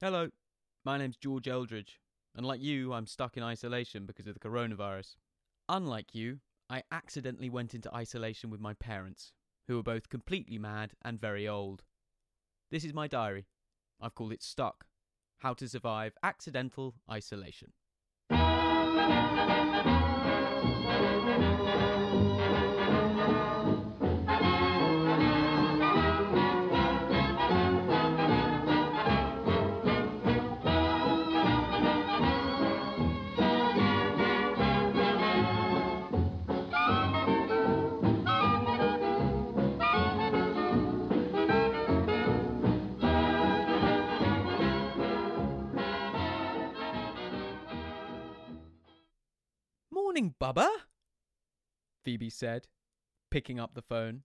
Hello, my name's George Eldridge, and like you, I'm stuck in isolation because of the coronavirus. Unlike you, I accidentally went into isolation with my parents, who are both completely mad and very old. This is my diary. I've called it Stuck How to Survive Accidental Isolation. Morning, Bubba, Phoebe said, picking up the phone.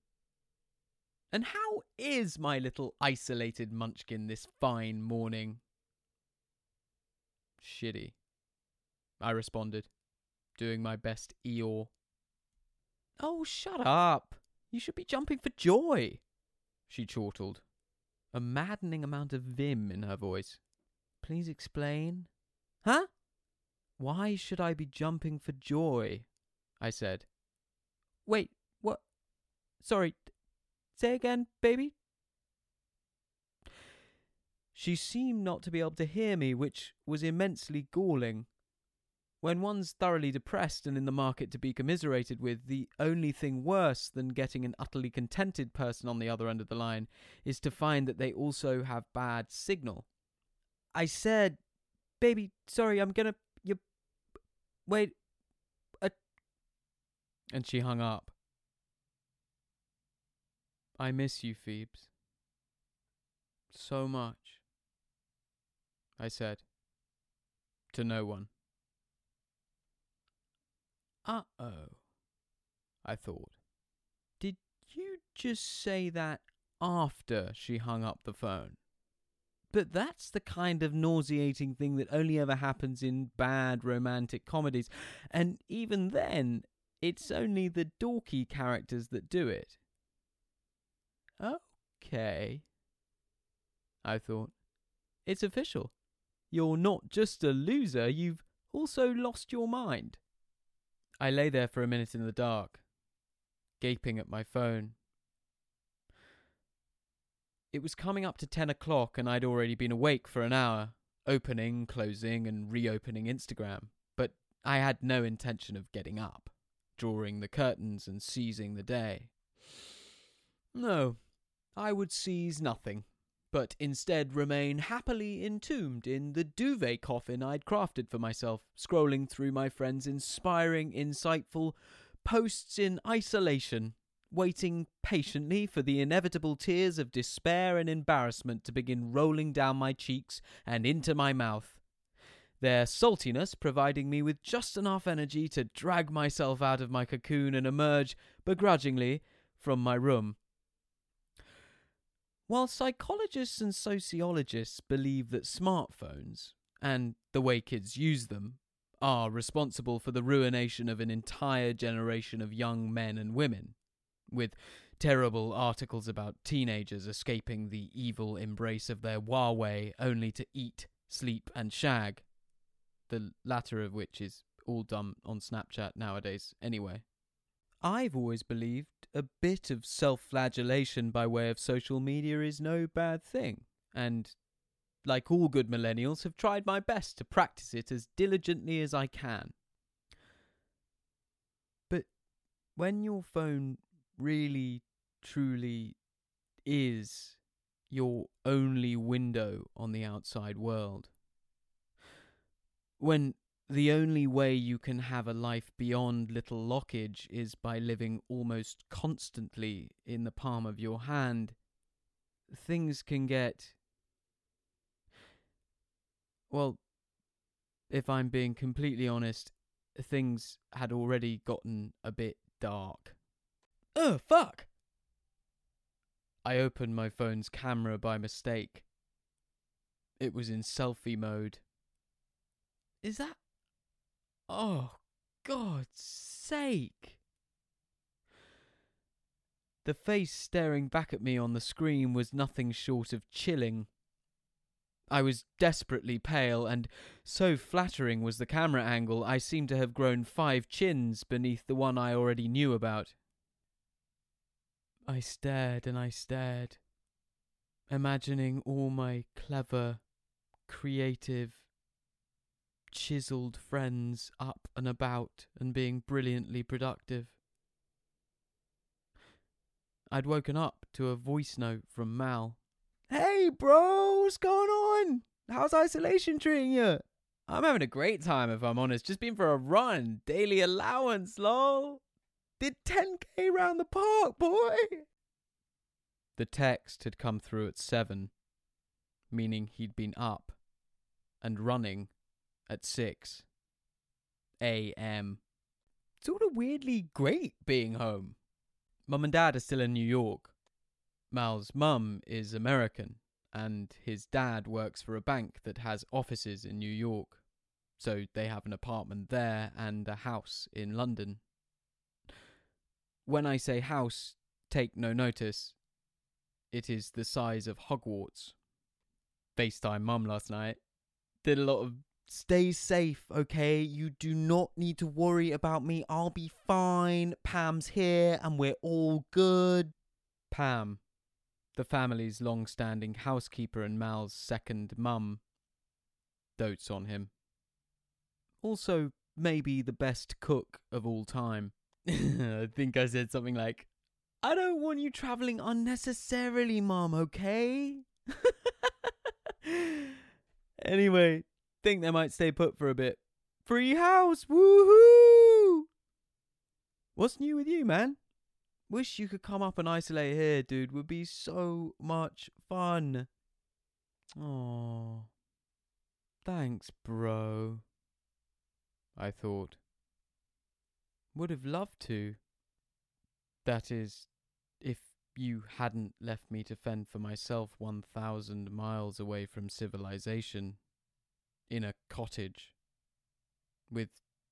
And how is my little isolated munchkin this fine morning? Shitty, I responded, doing my best Eeyore. Oh, shut up! You should be jumping for joy, she chortled, a maddening amount of vim in her voice. Please explain. Huh? Why should I be jumping for joy? I said. Wait, what? Sorry, say again, baby? She seemed not to be able to hear me, which was immensely galling. When one's thoroughly depressed and in the market to be commiserated with, the only thing worse than getting an utterly contented person on the other end of the line is to find that they also have bad signal. I said, Baby, sorry, I'm gonna. Wait. Uh, and she hung up. I miss you, Phoebes. So much. I said. To no one. Uh oh. I thought. Did you just say that after she hung up the phone? But that's the kind of nauseating thing that only ever happens in bad romantic comedies. And even then, it's only the dorky characters that do it. Okay. I thought. It's official. You're not just a loser, you've also lost your mind. I lay there for a minute in the dark, gaping at my phone. It was coming up to 10 o'clock, and I'd already been awake for an hour, opening, closing, and reopening Instagram. But I had no intention of getting up, drawing the curtains, and seizing the day. No, I would seize nothing, but instead remain happily entombed in the duvet coffin I'd crafted for myself, scrolling through my friends' inspiring, insightful posts in isolation waiting patiently for the inevitable tears of despair and embarrassment to begin rolling down my cheeks and into my mouth. Their saltiness providing me with just enough energy to drag myself out of my cocoon and emerge, begrudgingly, from my room. While psychologists and sociologists believe that smartphones, and the way kids use them, are responsible for the ruination of an entire generation of young men and women, with terrible articles about teenagers escaping the evil embrace of their Huawei only to eat, sleep, and shag. The latter of which is all done on Snapchat nowadays, anyway. I've always believed a bit of self flagellation by way of social media is no bad thing, and like all good millennials, have tried my best to practice it as diligently as I can. But when your phone really, truly is your only window on the outside world. When the only way you can have a life beyond little lockage is by living almost constantly in the palm of your hand, things can get. Well, if I'm being completely honest, things had already gotten a bit dark. Oh, fuck! I opened my phone's camera by mistake. It was in selfie mode. Is that. Oh, God's sake! The face staring back at me on the screen was nothing short of chilling. I was desperately pale, and so flattering was the camera angle, I seemed to have grown five chins beneath the one I already knew about. I stared and I stared, imagining all my clever, creative, chiselled friends up and about and being brilliantly productive. I'd woken up to a voice note from Mal. Hey, bro, what's going on? How's isolation treating you? I'm having a great time, if I'm honest. Just been for a run. Daily allowance, lol. Did 10k round the park, boy. The text had come through at 7, meaning he'd been up and running at 6 a.m. Sort of weirdly great being home. Mum and Dad are still in New York. Mal's mum is American, and his dad works for a bank that has offices in New York. So they have an apartment there and a house in London. When I say house, take no notice. It is the size of Hogwarts. FaceTime mum last night. Did a lot of stay safe, okay? You do not need to worry about me. I'll be fine. Pam's here and we're all good. Pam, the family's long standing housekeeper and Mal's second mum, dotes on him. Also, maybe the best cook of all time. I think I said something like, I don't want you traveling unnecessarily, Mom, okay? anyway, think they might stay put for a bit. Free house, woohoo! What's new with you, man? Wish you could come up and isolate here, dude. Would be so much fun. Oh, thanks, bro. I thought. Would have loved to. That is, if you hadn't left me to fend for myself 1,000 miles away from civilization, in a cottage, with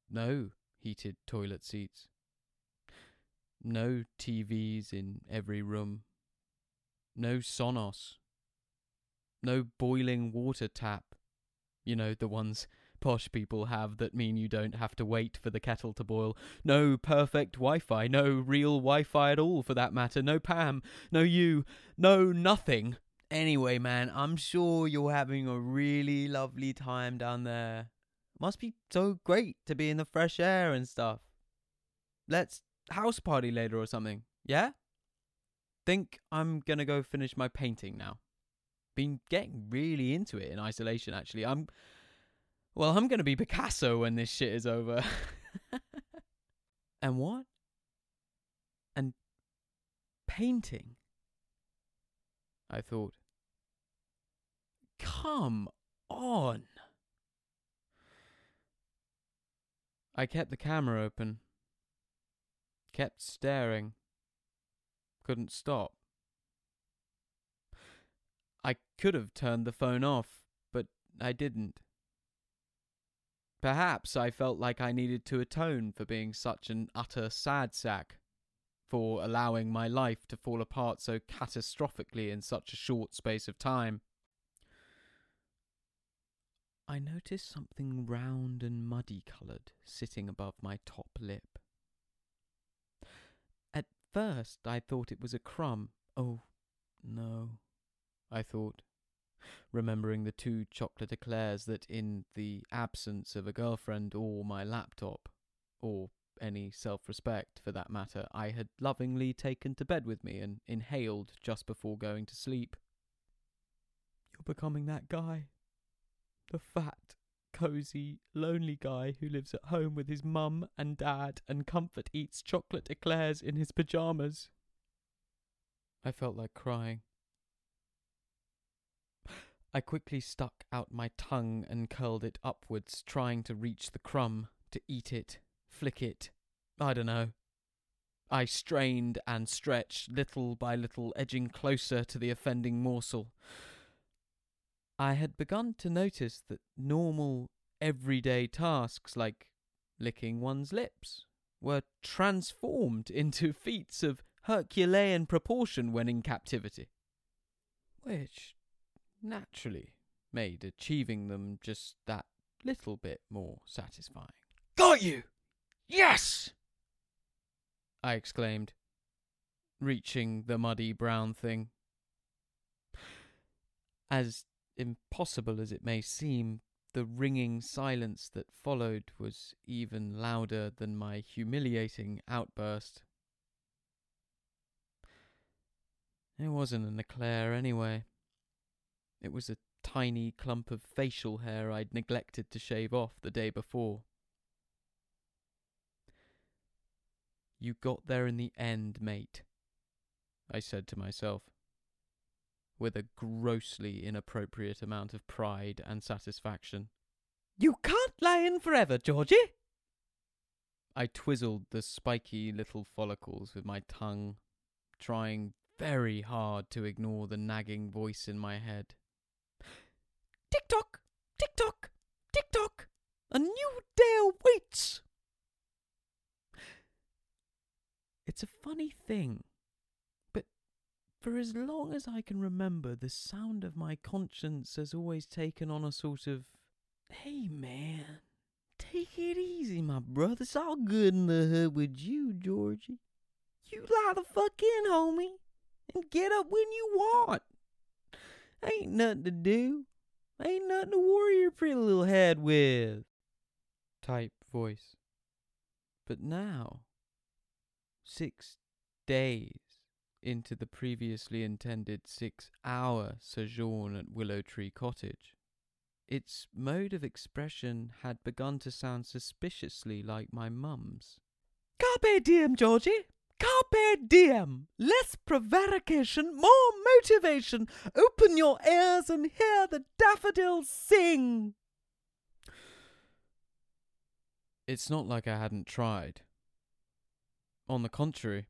no heated toilet seats, no TVs in every room, no Sonos, no boiling water tap, you know, the ones posh people have that mean you don't have to wait for the kettle to boil. No perfect Wi Fi, no real Wi Fi at all for that matter, no Pam, no you, no nothing. Anyway, man, I'm sure you're having a really lovely time down there. Must be so great to be in the fresh air and stuff. Let's house party later or something, yeah? Think I'm gonna go finish my painting now. Been getting really into it in isolation, actually. I'm well, I'm going to be Picasso when this shit is over. and what? And painting? I thought. Come on. I kept the camera open. Kept staring. Couldn't stop. I could have turned the phone off, but I didn't. Perhaps I felt like I needed to atone for being such an utter sad sack, for allowing my life to fall apart so catastrophically in such a short space of time. I noticed something round and muddy coloured sitting above my top lip. At first I thought it was a crumb. Oh, no, I thought remembering the two chocolate eclairs that, in the absence of a girlfriend or my laptop, or any self respect for that matter, I had lovingly taken to bed with me and inhaled just before going to sleep. You're becoming that guy. The fat, cosy, lonely guy who lives at home with his mum and dad and comfort eats chocolate eclairs in his pyjamas. I felt like crying. I quickly stuck out my tongue and curled it upwards, trying to reach the crumb, to eat it, flick it. I don't know. I strained and stretched, little by little, edging closer to the offending morsel. I had begun to notice that normal, everyday tasks like licking one's lips were transformed into feats of Herculean proportion when in captivity. Which naturally made achieving them just that little bit more satisfying. Got you! Yes! I exclaimed, reaching the muddy brown thing. As impossible as it may seem, the ringing silence that followed was even louder than my humiliating outburst. It wasn't an eclair anyway. It was a tiny clump of facial hair I'd neglected to shave off the day before. You got there in the end, mate, I said to myself, with a grossly inappropriate amount of pride and satisfaction. You can't lie in forever, Georgie! I twizzled the spiky little follicles with my tongue, trying very hard to ignore the nagging voice in my head. Tick tock, tick tock, tick tock, a new day awaits. It's a funny thing, but for as long as I can remember, the sound of my conscience has always taken on a sort of, hey man, take it easy, my brother. It's all good in the hood with you, Georgie. You lie the fuck in, homie and get up when you want. Ain't nothing to do. Ain't nothing to worry your pretty little head with. Type voice. But now, six days into the previously intended six hour sojourn at Willow Tree Cottage, its mode of expression had begun to sound suspiciously like my mum's. Carpe diem, Georgie. Carpe diem. Less prevarication, more motivation. Open your ears and hear the daffodils sing. It's not like I hadn't tried. On the contrary,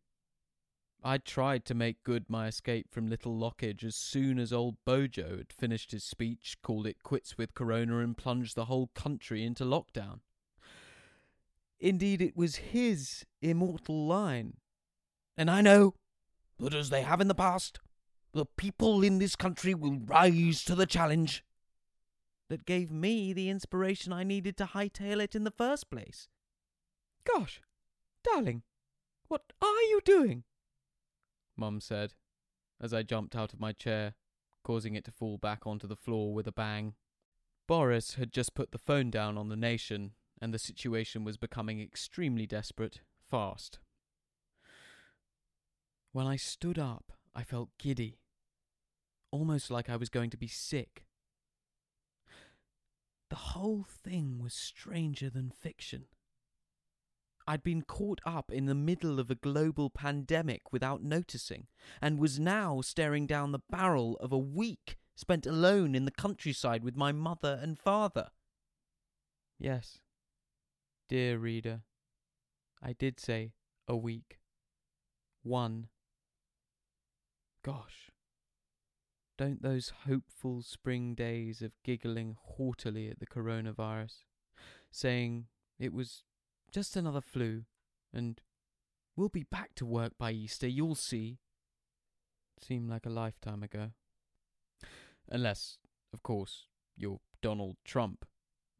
I'd tried to make good my escape from Little Lockage as soon as old Bojo had finished his speech, called it quits with Corona, and plunged the whole country into lockdown. Indeed, it was his immortal line and I know that as they have in the past, the people in this country will rise to the challenge. That gave me the inspiration I needed to hightail it in the first place. Gosh, darling, what are you doing? Mum said, as I jumped out of my chair, causing it to fall back onto the floor with a bang. Boris had just put the phone down on the nation, and the situation was becoming extremely desperate fast. When I stood up, I felt giddy, almost like I was going to be sick. The whole thing was stranger than fiction. I'd been caught up in the middle of a global pandemic without noticing, and was now staring down the barrel of a week spent alone in the countryside with my mother and father. Yes, dear reader, I did say a week. One Gosh, don't those hopeful spring days of giggling haughtily at the coronavirus, saying it was just another flu, and we'll be back to work by Easter, you'll see, seem like a lifetime ago. Unless, of course, you're Donald Trump,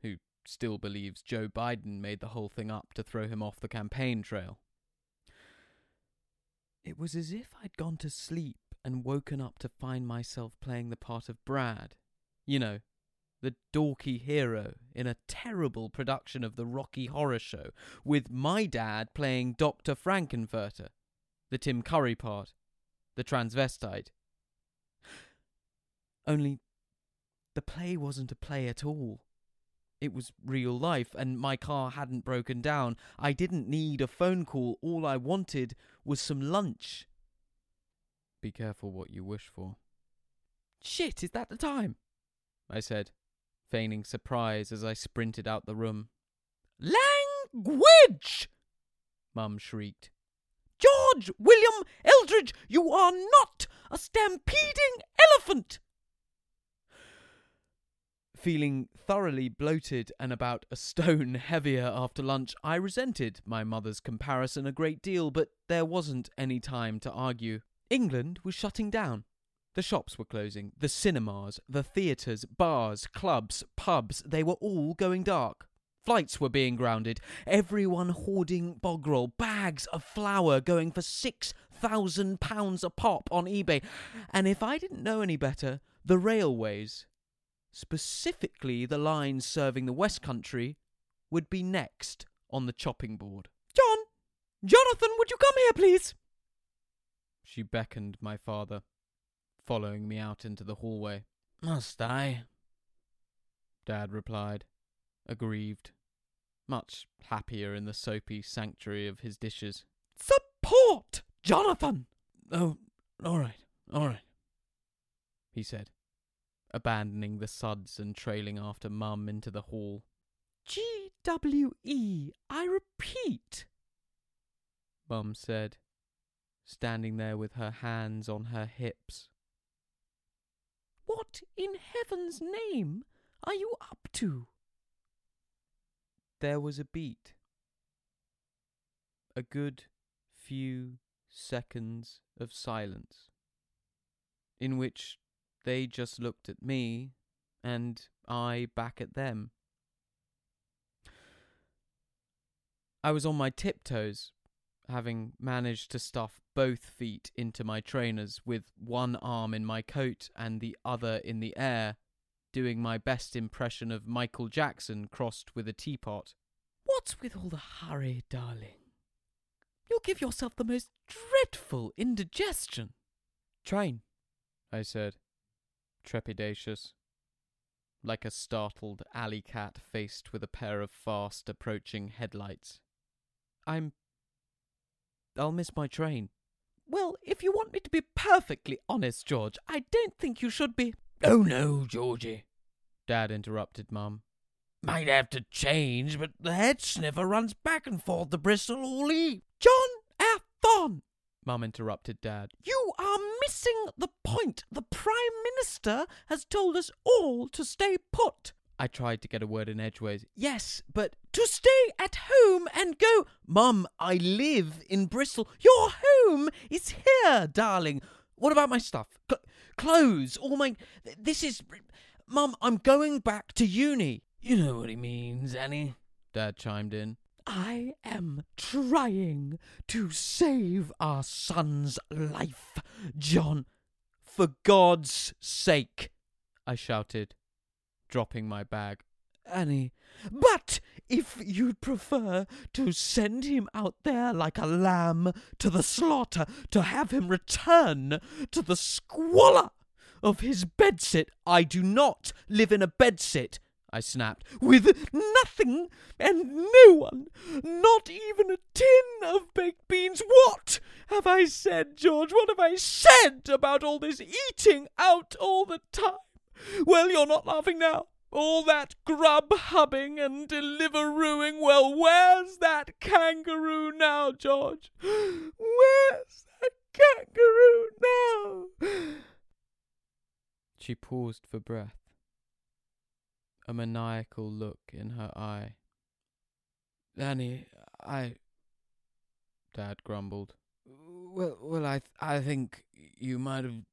who still believes Joe Biden made the whole thing up to throw him off the campaign trail. It was as if I'd gone to sleep and woken up to find myself playing the part of Brad. You know, the dorky hero in a terrible production of the Rocky Horror Show, with my dad playing Dr. Frank-N-Furter, the Tim Curry part, the transvestite. Only the play wasn't a play at all. It was real life, and my car hadn't broken down. I didn't need a phone call. All I wanted was some lunch. Be careful what you wish for. Shit, is that the time? I said, feigning surprise as I sprinted out the room. Language! Mum shrieked. George William Eldridge, you are not a stampeding elephant! Feeling thoroughly bloated and about a stone heavier after lunch, I resented my mother's comparison a great deal, but there wasn't any time to argue. England was shutting down. The shops were closing, the cinemas, the theatres, bars, clubs, pubs, they were all going dark. Flights were being grounded, everyone hoarding bogrel, bags of flour going for six thousand pounds a pop on eBay. And if I didn't know any better, the railways, specifically the lines serving the West Country, would be next on the chopping board. John! Jonathan, would you come here, please? She beckoned my father, following me out into the hallway. Must I? Dad replied, aggrieved, much happier in the soapy sanctuary of his dishes. Support, Jonathan! Oh, all right, all right, he said, abandoning the suds and trailing after Mum into the hall. G W E, I repeat. Mum said, standing there with her hands on her hips. What in heaven's name are you up to? There was a beat. A good few seconds of silence, in which they just looked at me and I back at them. I was on my tiptoes, having managed to stuff both feet into my trainers with one arm in my coat and the other in the air, doing my best impression of Michael Jackson crossed with a teapot. What's with all the hurry, darling? You'll give yourself the most dreadful indigestion. Train, I said, trepidatious, like a startled alley cat faced with a pair of fast approaching headlights. I'm. I'll miss my train. Well, if you want me to be perfectly honest, George, I don't think you should be. Oh no, Georgie. Dad interrupted Mum. Might have to change, but the head sniffer runs back and forth to Bristol all evening. John Athon! Mum interrupted Dad. You are missing the point. The Prime Minister has told us all to stay put. I tried to get a word in edgeways. Yes, but to stay at home and go. Mum, I live in Bristol. Your home is here, darling. What about my stuff? Cl- clothes, all my. This is. Mum, I'm going back to uni. You know what he means, Annie. Dad chimed in. I am trying to save our son's life, John. For God's sake, I shouted, dropping my bag. Annie, but if you'd prefer to send him out there like a lamb to the slaughter, to have him return to the squalor of his bedsit, I do not live in a bedsit, I snapped. with nothing and no one, not even a tin of baked beans. What have I said, George? What have I said about all this eating out all the time? Well, you're not laughing now. All that grub hubbing and deliverooing. Well, where's that kangaroo now, George? Where's that kangaroo now? She paused for breath, a maniacal look in her eye. Annie, I. Dad grumbled. Well, well, I, th- I think you might have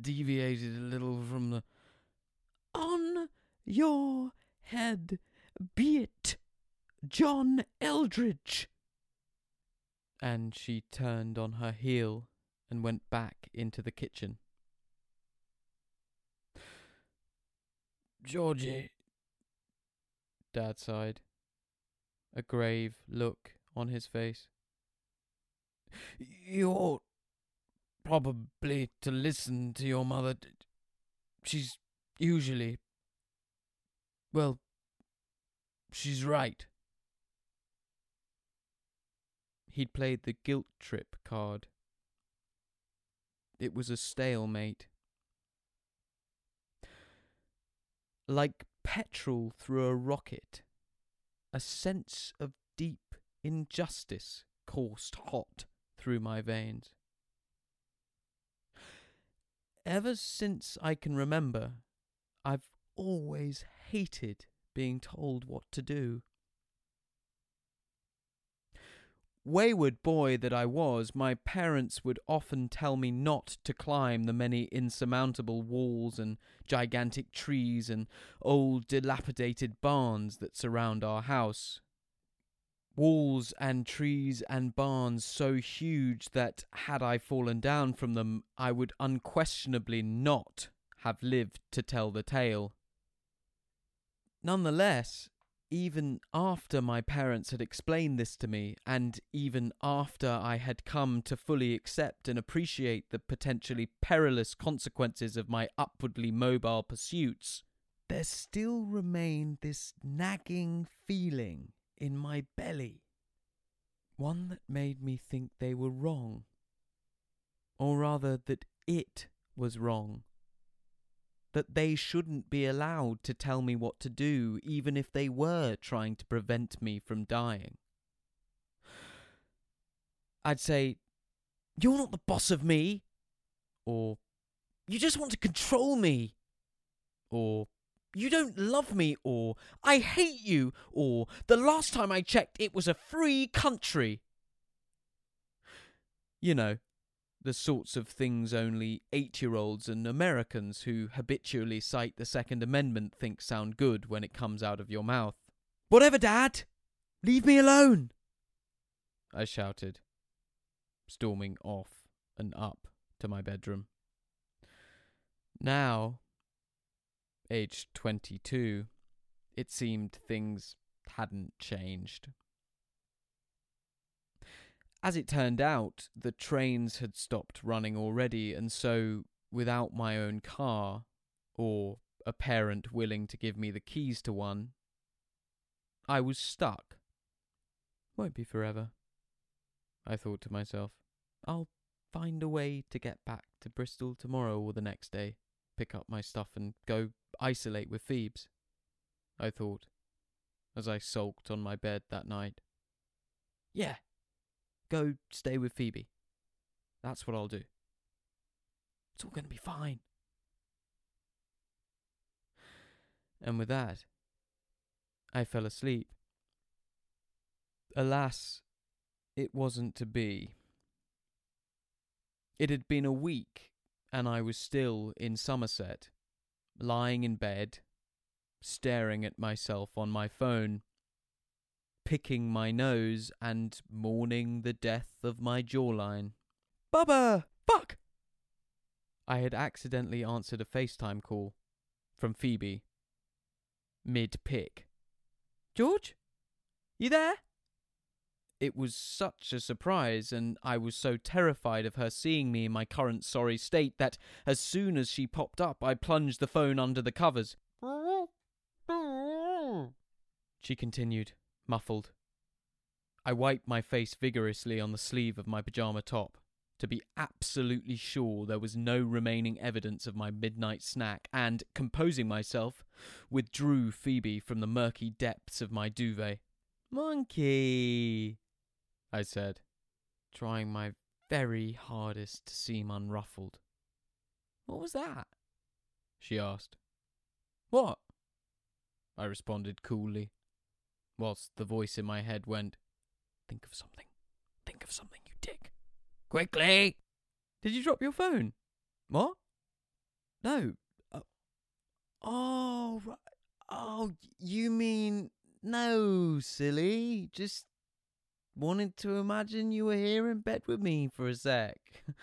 deviated a little from the. On your head be it, John Eldridge. And she turned on her heel and went back into the kitchen. Georgie, Dad sighed, a grave look on his face. you ought probably to listen to your mother. She's usually. Well, she's right. He'd played the guilt trip card. It was a stalemate. Like petrol through a rocket, a sense of deep injustice coursed hot through my veins. Ever since I can remember, I've always hated being told what to do. wayward boy that I was, my parents would often tell me not to climb the many insurmountable walls and gigantic trees and old dilapidated barns that surround our house. Walls and trees and barns so huge that, had I fallen down from them, I would unquestionably not have lived to tell the tale. Nonetheless, even after my parents had explained this to me, and even after I had come to fully accept and appreciate the potentially perilous consequences of my upwardly mobile pursuits, there still remained this nagging feeling in my belly. One that made me think they were wrong. Or rather, that it was wrong that they shouldn't be allowed to tell me what to do, even if they were trying to prevent me from dying. I'd say, You're not the boss of me. Or, You just want to control me. Or, You don't love me. Or, I hate you. Or, The last time I checked, it was a free country. You know, the sorts of things only eight year olds and Americans who habitually cite the Second Amendment think sound good when it comes out of your mouth. Whatever, Dad! Leave me alone! I shouted, storming off and up to my bedroom. Now, aged 22, it seemed things hadn't changed. As it turned out, the trains had stopped running already, and so, without my own car, or a parent willing to give me the keys to one, I was stuck. Won't be forever, I thought to myself. I'll find a way to get back to Bristol tomorrow or the next day, pick up my stuff and go isolate with Phoebes, I thought, as I sulked on my bed that night. Yeah, Go stay with Phoebe. That's what I'll do. It's all going to be fine. And with that, I fell asleep. Alas, it wasn't to be. It had been a week, and I was still in Somerset, lying in bed, staring at myself on my phone, picking my nose and mourning the death of my jawline. Bubba! Fuck! I had accidentally answered a FaceTime call from Phoebe. Mid pick. George? You there? It was such a surprise, and I was so terrified of her seeing me in my current sorry state that as soon as she popped up, I plunged the phone under the covers. She continued, muffled. I wiped my face vigorously on the sleeve of my pyjama top to be absolutely sure there was no remaining evidence of my midnight snack, and, composing myself, withdrew Phoebe from the murky depths of my duvet. Monkey, I said, trying my very hardest to seem unruffled. What was that? she asked. What? I responded coolly whilst the voice in my head went, Think of something. Think of something, you dick. Quickly! Did you drop your phone? What? No. Uh, oh, right. Oh, you mean. No, silly. Just wanted to imagine you were here in bed with me for a sec.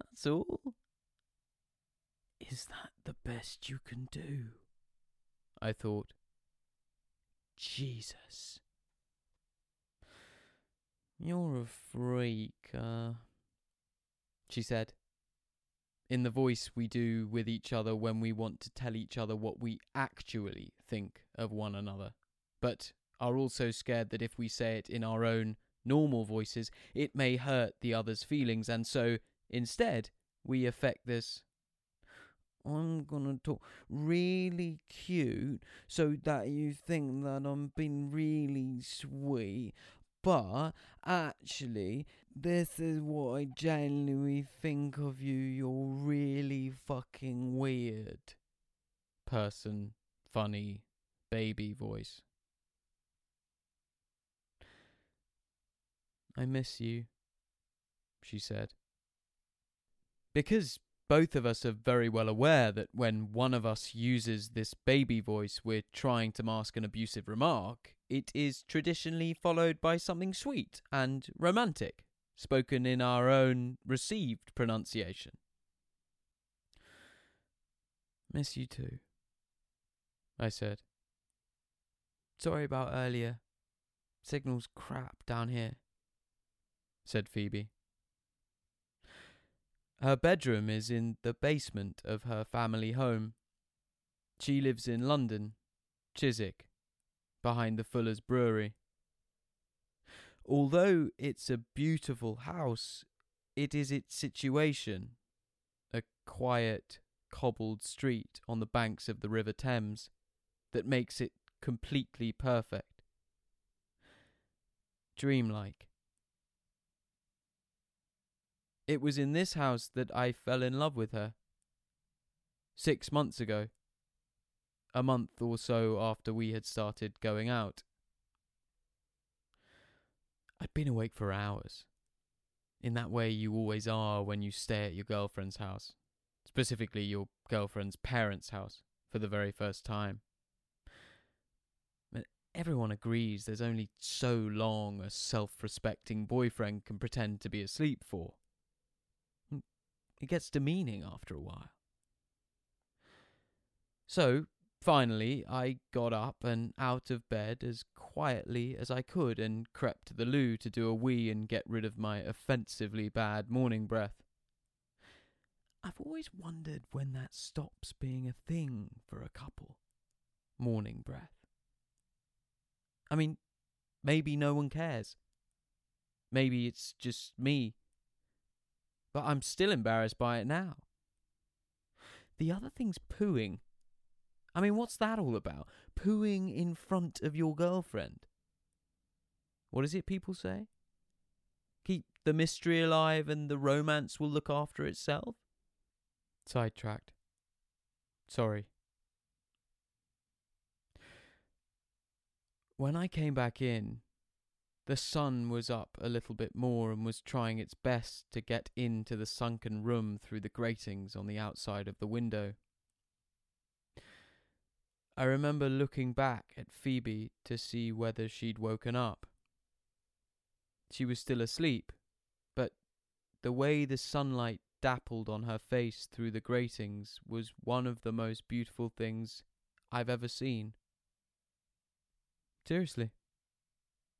That's all. Is that the best you can do? I thought. Jesus. You're a freak, uh, she said, in the voice we do with each other when we want to tell each other what we actually think of one another, but are also scared that if we say it in our own normal voices, it may hurt the other's feelings, and so, instead, we affect this I'm gonna talk really cute so that you think that I'm being really sweet. But actually, this is what I genuinely think of you. You're really fucking weird. Person, funny, baby voice. I miss you, she said. Because both of us are very well aware that when one of us uses this baby voice, we're trying to mask an abusive remark, it is traditionally followed by something sweet and romantic, spoken in our own received pronunciation. Miss you too, I said. Sorry about earlier. Signal's crap down here, said Phoebe. Her bedroom is in the basement of her family home. She lives in London, Chiswick, behind the Fuller's Brewery. Although it's a beautiful house, it is its situation a quiet, cobbled street on the banks of the River Thames that makes it completely perfect. Dreamlike. It was in this house that I fell in love with her. Six months ago. A month or so after we had started going out. I'd been awake for hours. In that way you always are when you stay at your girlfriend's house, specifically your girlfriend's parents' house, for the very first time. Everyone agrees there's only so long a self respecting boyfriend can pretend to be asleep for. It gets demeaning after a while. So, finally, I got up and out of bed as quietly as I could and crept to the loo to do a wee and get rid of my offensively bad morning breath. I've always wondered when that stops being a thing for a couple. Morning breath. I mean, maybe no one cares. Maybe it's just me but I'm still embarrassed by it now. The other thing's pooing. I mean, what's that all about? Pooing in front of your girlfriend. What is it people say? Keep the mystery alive and the romance will look after itself? Sidetracked. Sorry. When I came back in, the sun was up a little bit more and was trying its best to get into the sunken room through the gratings on the outside of the window. I remember looking back at Phoebe to see whether she'd woken up. She was still asleep, but the way the sunlight dappled on her face through the gratings was one of the most beautiful things I've ever seen. Seriously.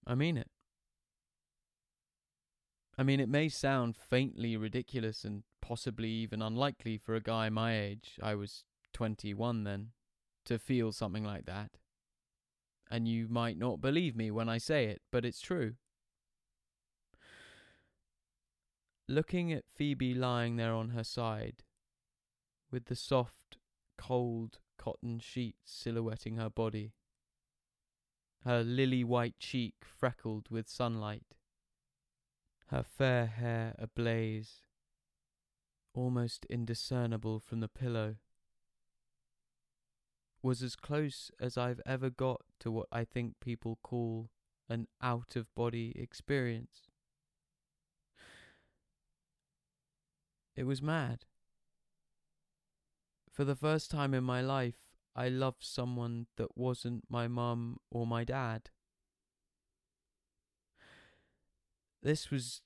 I mean it. I mean, it may sound faintly ridiculous and possibly even unlikely for a guy my age, I was 21 then, to feel something like that. And you might not believe me when I say it, but it's true. Looking at Phoebe lying there on her side, with the soft, cold cotton sheets silhouetting her body, her lily white cheek freckled with sunlight, her fair hair ablaze, almost indiscernible from the pillow, was as close as I've ever got to what I think people call an out of body experience. It was mad. For the first time in my life, I loved someone that wasn't my mum or my dad. This was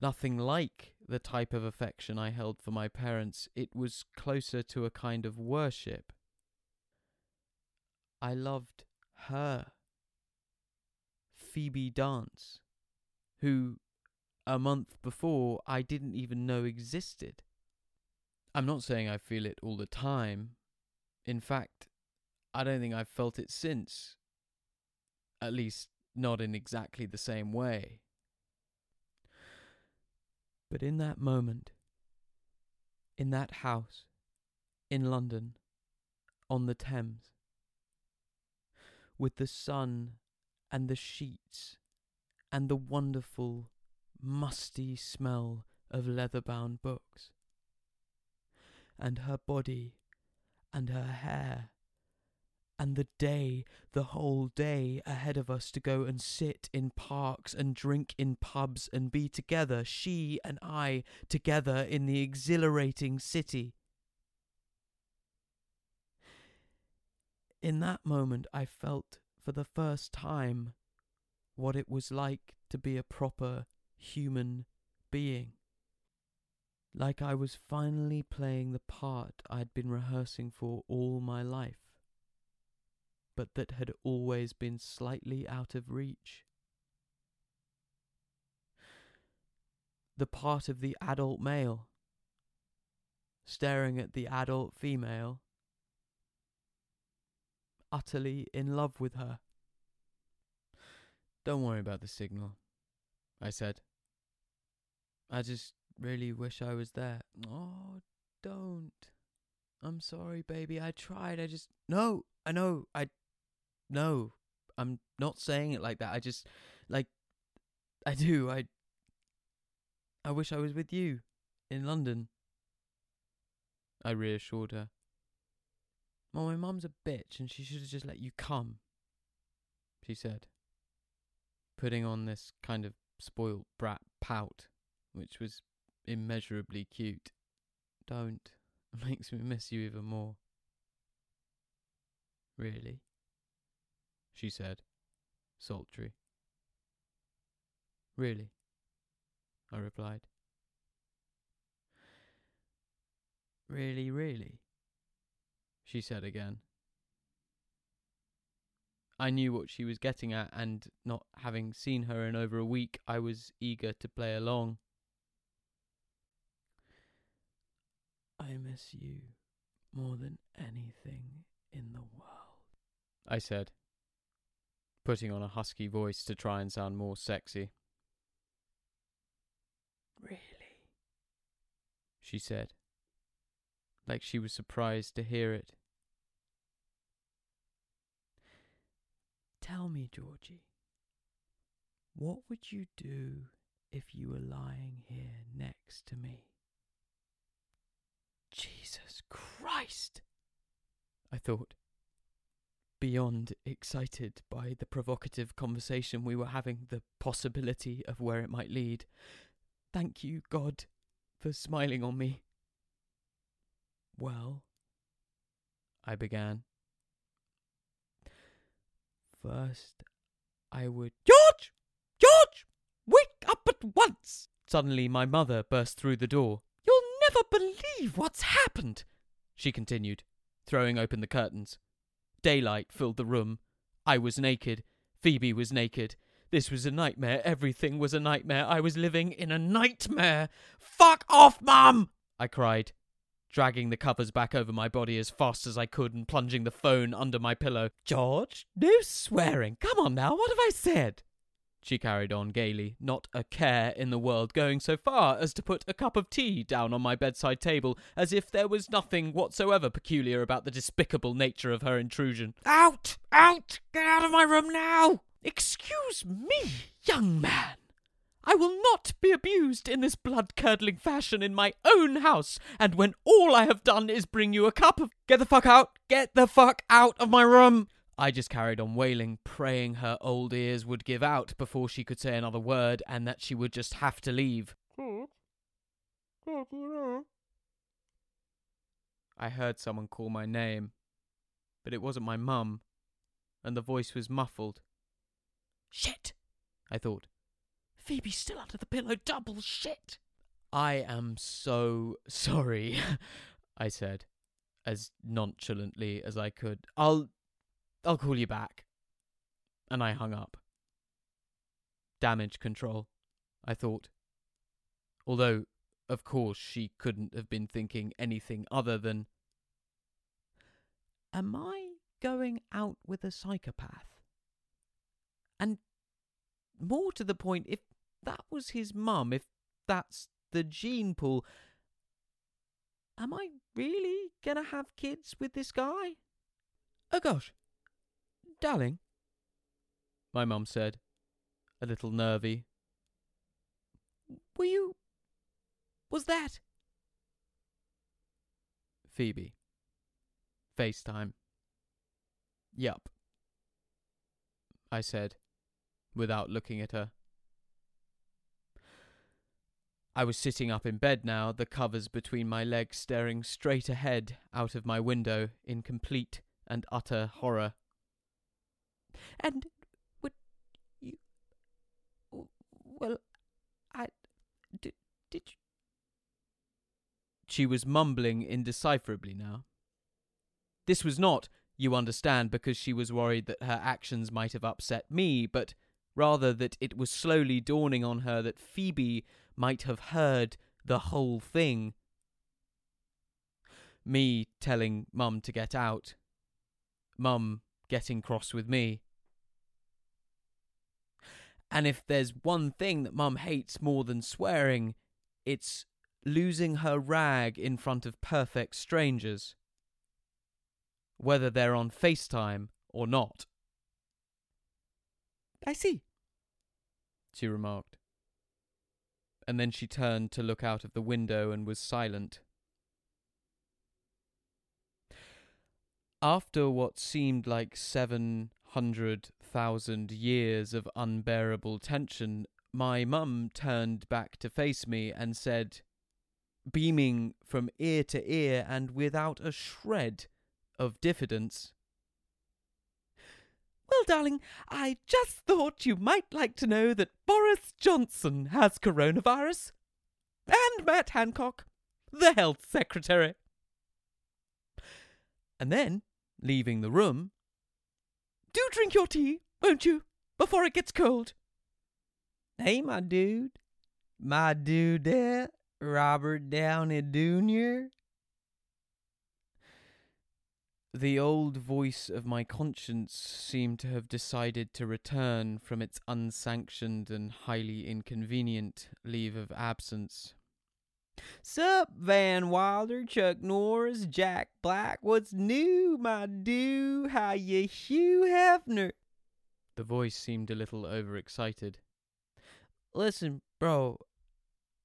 nothing like the type of affection I held for my parents. It was closer to a kind of worship. I loved her, Phoebe Dance, who a month before I didn't even know existed. I'm not saying I feel it all the time. In fact, I don't think I've felt it since. At least, not in exactly the same way. But in that moment, in that house, in London, on the Thames, with the sun and the sheets and the wonderful, musty smell of leather bound books, and her body and her hair and the day, the whole day ahead of us to go and sit in parks and drink in pubs and be together, she and I, together in the exhilarating city. In that moment, I felt for the first time what it was like to be a proper human being. Like I was finally playing the part I'd been rehearsing for all my life but that had always been slightly out of reach. The part of the adult male, staring at the adult female, utterly in love with her. Don't worry about the signal, I said. I just really wish I was there. Oh, don't. I'm sorry, baby. I tried. I just. No, I know. I no, I'm not saying it like that. I just like I do. I I wish I was with you in London. I reassured her. Well, my mum's a bitch and she should have just let you come, she said, putting on this kind of spoilt brat pout, which was immeasurably cute. Don't. It makes me miss you even more. Really? She said, sultry. Really? I replied. Really, really? She said again. I knew what she was getting at, and not having seen her in over a week, I was eager to play along. I miss you more than anything in the world, I said putting on a husky voice to try and sound more sexy. Really? She said, like she was surprised to hear it. Tell me, Georgie, what would you do if you were lying here next to me? Jesus Christ! I thought beyond excited by the provocative conversation we were having, the possibility of where it might lead. Thank you, God, for smiling on me. Well, I began. First, I would. George! George! Wake up at once! Suddenly, my mother burst through the door. You'll never believe what's happened, she continued, throwing open the curtains. Daylight filled the room. I was naked. Phoebe was naked. This was a nightmare. Everything was a nightmare. I was living in a nightmare. Fuck off, Mum! I cried, dragging the covers back over my body as fast as I could and plunging the phone under my pillow. George, no swearing. Come on now, what have I said? She carried on gaily, not a care in the world, going so far as to put a cup of tea down on my bedside table, as if there was nothing whatsoever peculiar about the despicable nature of her intrusion. Out! Out! Get out of my room now! Excuse me, young man. I will not be abused in this blood curdling fashion in my own house, and when all I have done is bring you a cup of. Get the fuck out! Get the fuck out of my room! I just carried on wailing, praying her old ears would give out before she could say another word and that she would just have to leave. I heard someone call my name, but it wasn't my mum, and the voice was muffled. Shit, I thought. Phoebe's still under the pillow, double shit. I am so sorry, I said, as nonchalantly as I could. I'll I'll call you back. And I hung up. Damage control, I thought. Although, of course, she couldn't have been thinking anything other than. Am I going out with a psychopath? And more to the point, if that was his mum, if that's the gene pool, am I really gonna have kids with this guy? Oh gosh, Darling, my mum said, a little nervy. Were you. Was that. Phoebe. FaceTime. Yup. I said, without looking at her. I was sitting up in bed now, the covers between my legs staring straight ahead out of my window in complete and utter horror. And would you. Well, I. Did, did you. She was mumbling indecipherably now. This was not, you understand, because she was worried that her actions might have upset me, but rather that it was slowly dawning on her that Phoebe might have heard the whole thing. Me telling Mum to get out. Mum getting cross with me. And if there's one thing that Mum hates more than swearing, it's losing her rag in front of perfect strangers. Whether they're on FaceTime or not. I see, she remarked and then she turned to look out of the window and was silent. After what seemed like seven hundred thousand years of unbearable tension, my mum turned back to face me and said, beaming from ear to ear and without a shred of diffidence, well, darling, I just thought you might like to know that Boris Johnson has coronavirus. And Matt Hancock, the health secretary. And then, leaving the room, Do drink your tea, won't you, before it gets cold? Hey, my dude. My dude there, Robert Downey Jr. The old voice of my conscience seemed to have decided to return from its unsanctioned and highly inconvenient leave of absence. Sup, Van Wilder, Chuck Norris, Jack Black, what's new, my dude? How you, Hugh Hefner? The voice seemed a little overexcited. Listen, bro,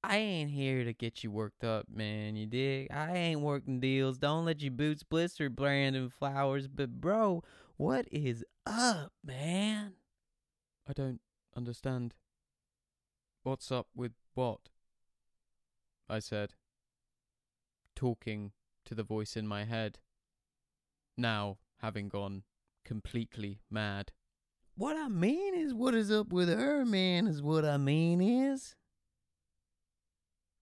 I ain't here to get you worked up, man. You dig? I ain't working deals. Don't let your boots blister, Brandon Flowers. But, bro, what is up, man? I don't understand. What's up with what? I said, talking to the voice in my head, now having gone completely mad. What I mean is, what is up with her, man, is what I mean is.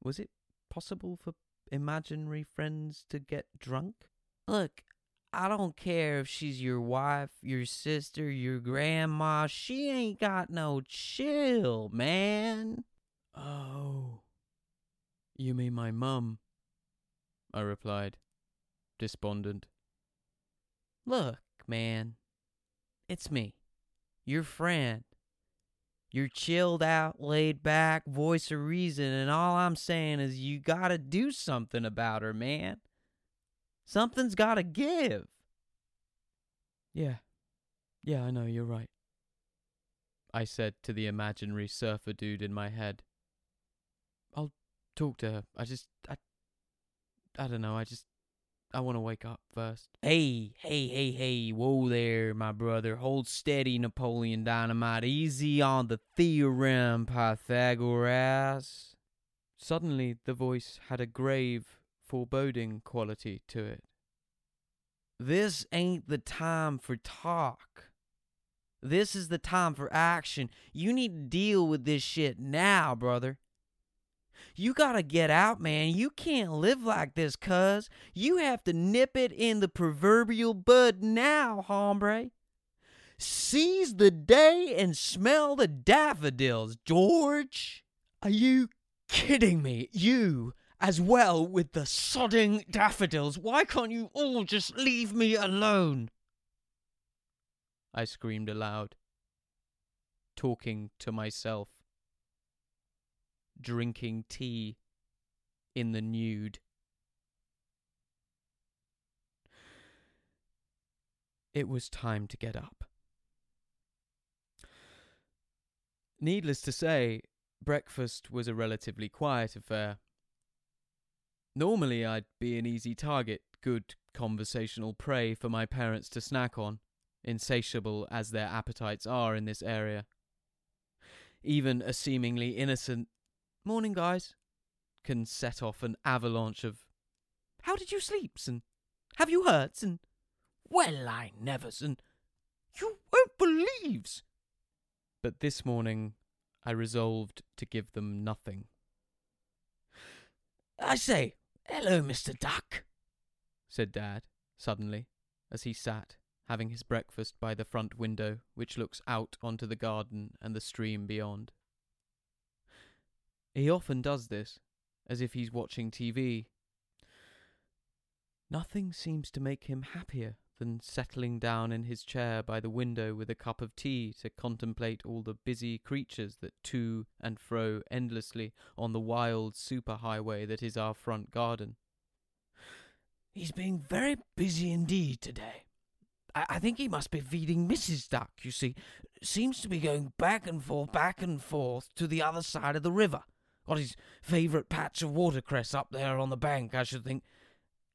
Was it possible for imaginary friends to get drunk? Look, I don't care if she's your wife, your sister, your grandma. She ain't got no chill, man. Oh. You mean my mum? I replied, despondent. Look, man. It's me, your friend. You're chilled out, laid back, voice of reason, and all I'm saying is you gotta do something about her, man. Something's gotta give. Yeah. Yeah, I know, you're right. I said to the imaginary surfer dude in my head. I'll talk to her. I just. I. I don't know, I just. I want to wake up first. Hey, hey, hey, hey, whoa there, my brother. Hold steady, Napoleon Dynamite. Easy on the theorem, Pythagoras. Suddenly, the voice had a grave, foreboding quality to it. This ain't the time for talk. This is the time for action. You need to deal with this shit now, brother. You gotta get out, man. You can't live like this, cuz. You have to nip it in the proverbial bud now, hombre. Seize the day and smell the daffodils, George. Are you kidding me? You, as well, with the sodding daffodils. Why can't you all just leave me alone? I screamed aloud, talking to myself drinking tea in the nude. It was time to get up. Needless to say, breakfast was a relatively quiet affair. Normally, I'd be an easy target, good conversational prey for my parents to snack on. insatiable as their appetites are in this area. Even a seemingly innocent morning, guys, can set off an avalanche of how did you sleep, and have you hurts, and well, I nevers, and you won't believes. But this morning I resolved to give them nothing. I say, hello, Mr. Duck, said Dad, suddenly, as he sat, having his breakfast by the front window, which looks out onto the garden and the stream beyond. He often does this, as if he's watching TV. Nothing seems to make him happier than settling down in his chair by the window with a cup of tea to contemplate all the busy creatures that to and fro endlessly on the wild superhighway that is our front garden. He's being very busy indeed today. I, I think he must be feeding Mrs. Duck, you see. Seems to be going back and forth, back and forth to the other side of the river. Got his favourite patch of watercress up there on the bank, I should think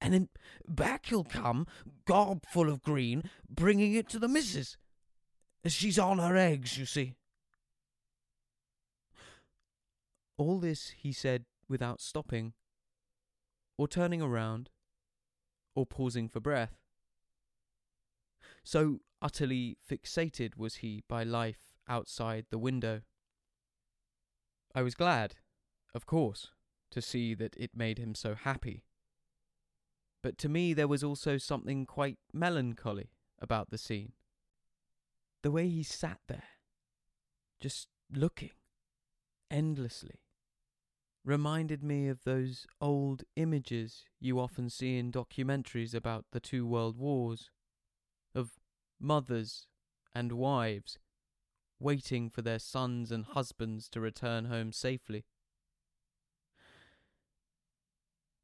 and then back he'll come, gob full of green, bringing it to the missus. As she's on her eggs, you see. All this he said without stopping, or turning around, or pausing for breath. So utterly fixated was he by life outside the window. I was glad, of course, to see that it made him so happy but to me there was also something quite melancholy about the scene. The way he sat there, just looking, endlessly, reminded me of those old images you often see in documentaries about the two world wars, of mothers and wives waiting for their sons and husbands to return home safely.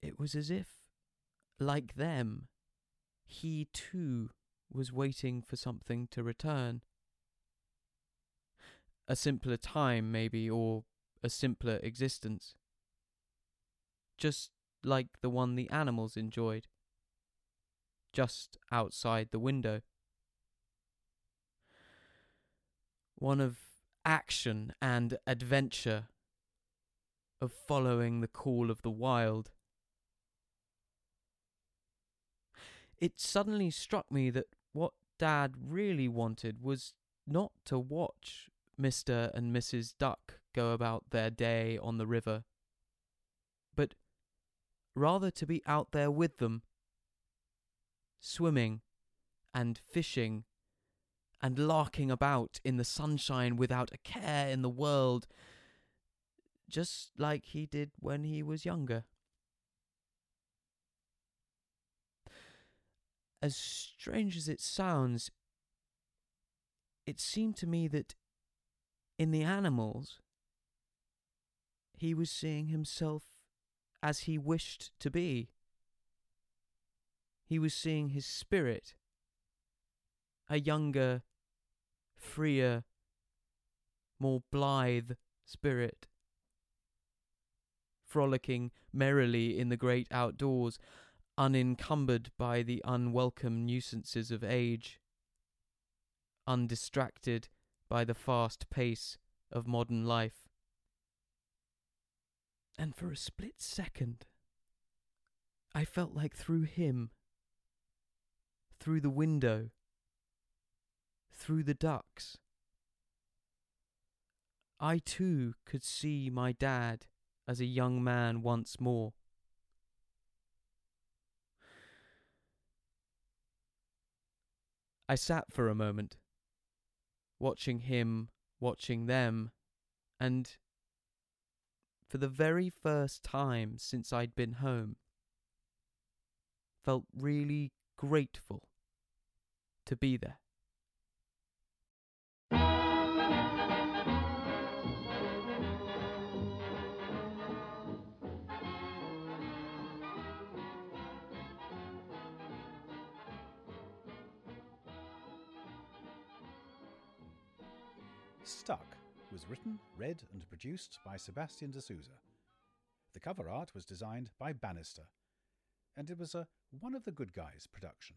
It was as if like them, he too was waiting for something to return. A simpler time, maybe, or a simpler existence. Just like the one the animals enjoyed. Just outside the window. One of action and adventure, of following the call of the wild. It suddenly struck me that what Dad really wanted was not to watch Mr. and Mrs. Duck go about their day on the river, but rather to be out there with them, swimming and fishing and larking about in the sunshine without a care in the world, just like he did when he was younger. As strange as it sounds, it seemed to me that in the animals, he was seeing himself as he wished to be. He was seeing his spirit, a younger, freer, more blithe spirit, frolicking merrily in the great outdoors, unencumbered by the unwelcome nuisances of age, undistracted by the fast pace of modern life. And for a split second, I felt like through him, through the window, through the ducks, I too could see my dad as a young man once more. I sat for a moment, watching him, watching them, and for the very first time since I'd been home, felt really grateful to be there. Stuck was written, read, and produced by Sebastian de Souza. The cover art was designed by Bannister, and it was a One of the Good Guys production.